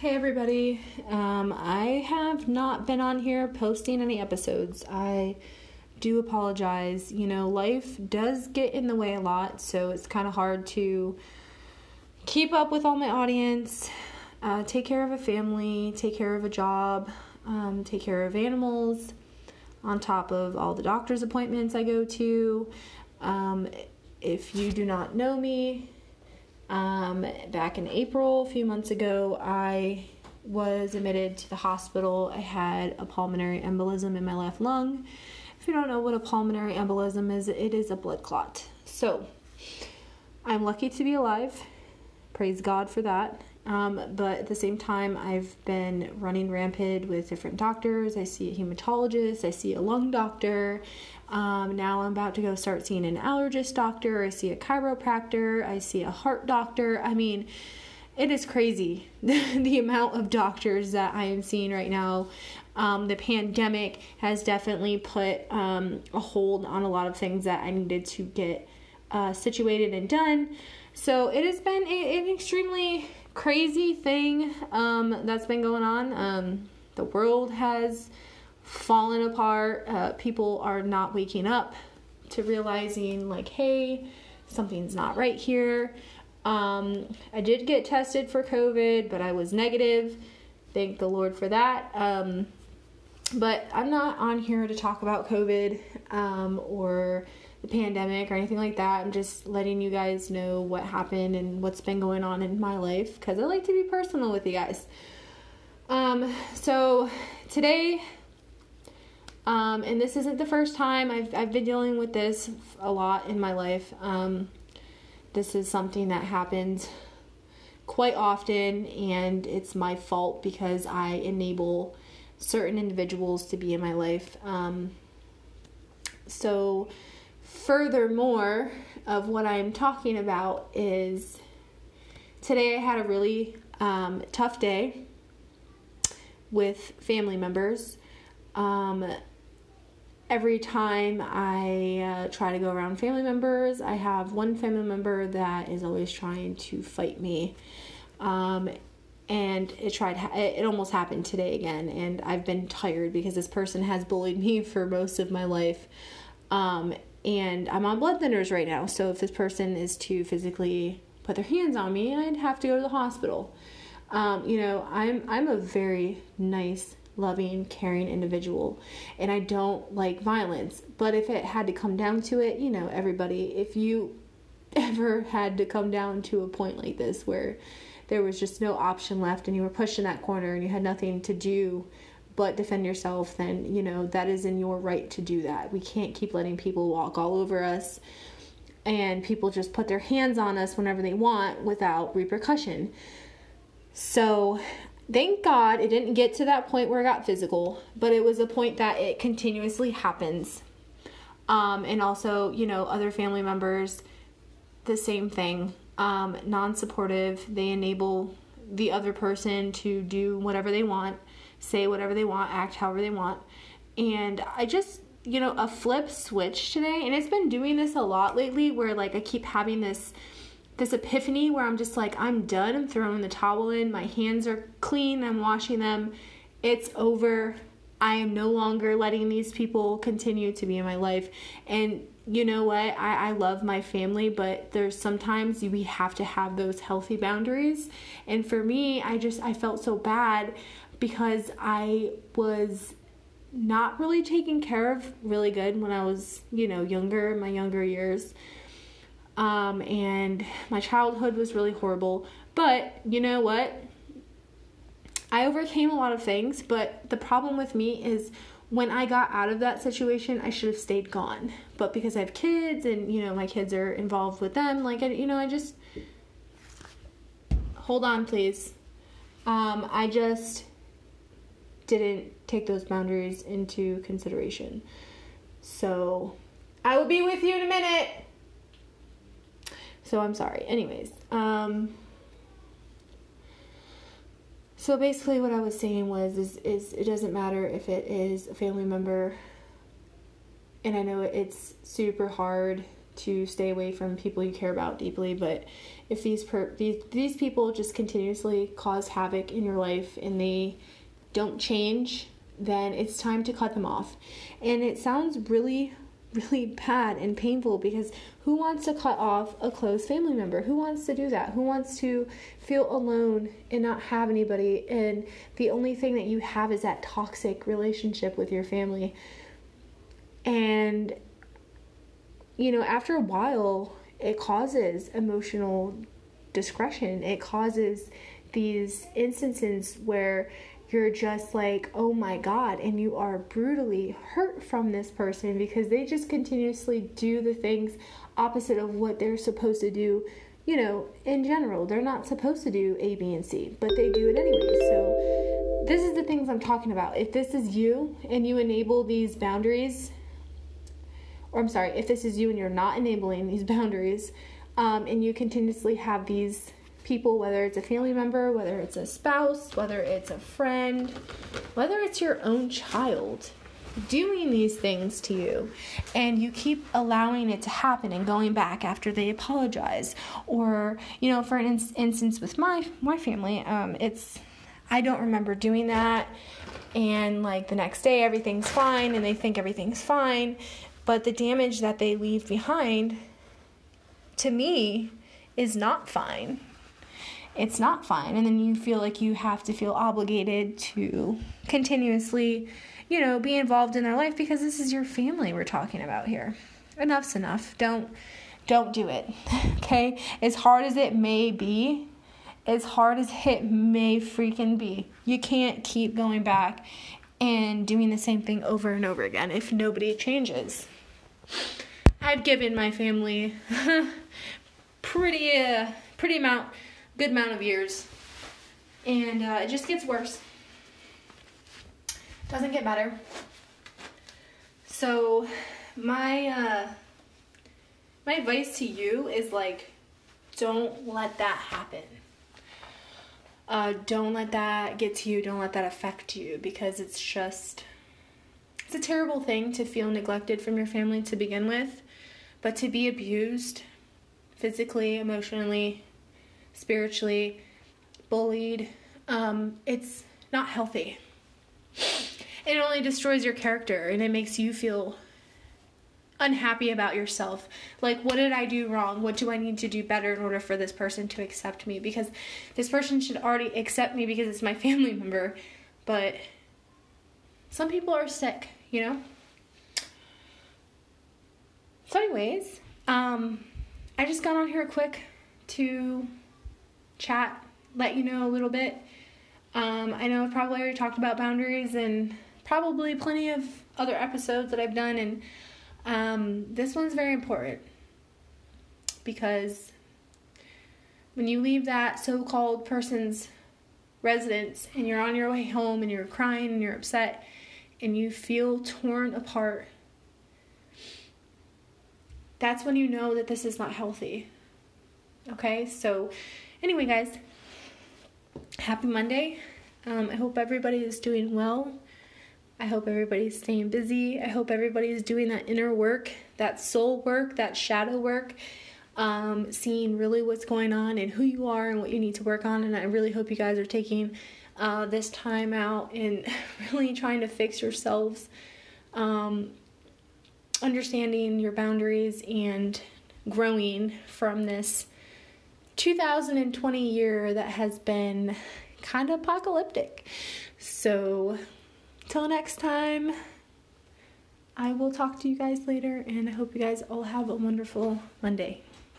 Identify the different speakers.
Speaker 1: Hey everybody. Um, I have not been on here posting any episodes. I do apologize. You know, life does get in the way a lot, so it's kind of hard to keep up with all my audience, uh, take care of a family, take care of a job, um, take care of animals, on top of all the doctor's appointments I go to. Um, if you do not know me, um, back in April, a few months ago, I was admitted to the hospital. I had a pulmonary embolism in my left lung. If you don't know what a pulmonary embolism is, it is a blood clot. So, I'm lucky to be alive. Praise God for that. Um, but at the same time, I've been running rampant with different doctors. I see a hematologist, I see a lung doctor. Um, now I'm about to go start seeing an allergist doctor. I see a chiropractor. I see a heart doctor. I mean, it is crazy the amount of doctors that I am seeing right now. Um, the pandemic has definitely put um, a hold on a lot of things that I needed to get uh, situated and done. So it has been a, an extremely crazy thing um, that's been going on. Um, the world has fallen apart. Uh, people are not waking up to realizing, like, hey, something's not right here. Um, I did get tested for COVID, but I was negative. Thank the Lord for that. Um, but I'm not on here to talk about COVID um, or the pandemic or anything like that. I'm just letting you guys know what happened and what's been going on in my life because I like to be personal with you guys. Um, so today, um, and this isn't the first time I've I've been dealing with this a lot in my life. Um, this is something that happens quite often, and it's my fault because I enable certain individuals to be in my life. Um, so furthermore of what I'm talking about is today I had a really um, tough day with family members. Um, every time I uh, try to go around family members, I have one family member that is always trying to fight me. Um, and it tried it almost happened today again and I've been tired because this person has bullied me for most of my life. Um, and I'm on blood thinners right now. So if this person is to physically put their hands on me, I'd have to go to the hospital. Um, you know, I'm I'm a very nice, loving, caring individual, and I don't like violence. But if it had to come down to it, you know, everybody, if you ever had to come down to a point like this where there was just no option left and you were pushed in that corner and you had nothing to do but defend yourself, then, you know, that is in your right to do that. We can't keep letting people walk all over us and people just put their hands on us whenever they want without repercussion. So, thank God it didn't get to that point where it got physical, but it was a point that it continuously happens. Um, and also, you know, other family members, the same thing. Um, non supportive, they enable the other person to do whatever they want say whatever they want, act however they want. And I just, you know, a flip switch today, and it's been doing this a lot lately where like I keep having this this epiphany where I'm just like I'm done, I'm throwing the towel in, my hands are clean, I'm washing them. It's over. I am no longer letting these people continue to be in my life. And you know what? I, I love my family, but there's sometimes we have to have those healthy boundaries. And for me, I just I felt so bad because I was not really taken care of really good when I was, you know, younger, my younger years. Um, and my childhood was really horrible. But you know what? I overcame a lot of things, but the problem with me is when I got out of that situation, I should have stayed gone. But because I have kids and, you know, my kids are involved with them, like, I, you know, I just. Hold on, please. Um, I just didn't take those boundaries into consideration. So, I will be with you in a minute. So, I'm sorry. Anyways, um, so basically what I was saying was is is it doesn't matter if it is a family member and I know it's super hard to stay away from people you care about deeply. But if these per- these these people just continuously cause havoc in your life and they don't change, then it's time to cut them off. And it sounds really really bad and painful because who wants to cut off a close family member? Who wants to do that? Who wants to feel alone and not have anybody and the only thing that you have is that toxic relationship with your family? And you know, after a while, it causes emotional discretion. It causes these instances where you're just like, oh my God, and you are brutally hurt from this person because they just continuously do the things opposite of what they're supposed to do. You know, in general, they're not supposed to do A, B, and C, but they do it anyway. So, this is the things I'm talking about. If this is you and you enable these boundaries, or I'm sorry, if this is you and you're not enabling these boundaries, um, and you continuously have these people, whether it's a family member, whether it's a spouse, whether it's a friend, whether it's your own child, doing these things to you and you keep allowing it to happen and going back after they apologize. Or you know for an in- instance with my my family um it's I don't remember doing that and like the next day everything's fine and they think everything's fine but the damage that they leave behind to me is not fine it's not fine. And then you feel like you have to feel obligated to continuously, you know, be involved in their life because this is your family we're talking about here. Enough's enough. Don't don't do it. Okay? As hard as it may be, as hard as it may freaking be, you can't keep going back and doing the same thing over and over again if nobody changes. I've given my family pretty uh, pretty amount good amount of years. And uh, it just gets worse. Doesn't get better. So, my uh, my advice to you is like, don't let that happen. Uh, don't let that get to you. Don't let that affect you because it's just it's a terrible thing to feel neglected from your family to begin with, but to be abused physically, emotionally, spiritually, bullied. Um, it's not healthy. It only destroys your character and it makes you feel unhappy about yourself. Like, what did I do wrong? What do I need to do better in order for this person to accept me? Because this person should already accept me because it's my family member. But some people are sick, you know? So, anyways, um, I just got on here quick to chat, let you know a little bit. Um, I know I've probably already talked about boundaries and probably plenty of other episodes that I've done, and um, this one's very important because when you leave that so called person's residence and you're on your way home and you're crying and you're upset and you feel torn apart, that's when you know that this is not healthy. Okay, so Anyway, guys, happy Monday. Um, I hope everybody is doing well. I hope everybody's staying busy. I hope everybody's doing that inner work, that soul work, that shadow work, um, seeing really what's going on and who you are and what you need to work on. And I really hope you guys are taking uh, this time out and really trying to fix yourselves, um, understanding your boundaries, and growing from this 2020 year that has been kind of apocalyptic. So, till next time, I will talk to you guys later, and I hope you guys all have a wonderful Monday.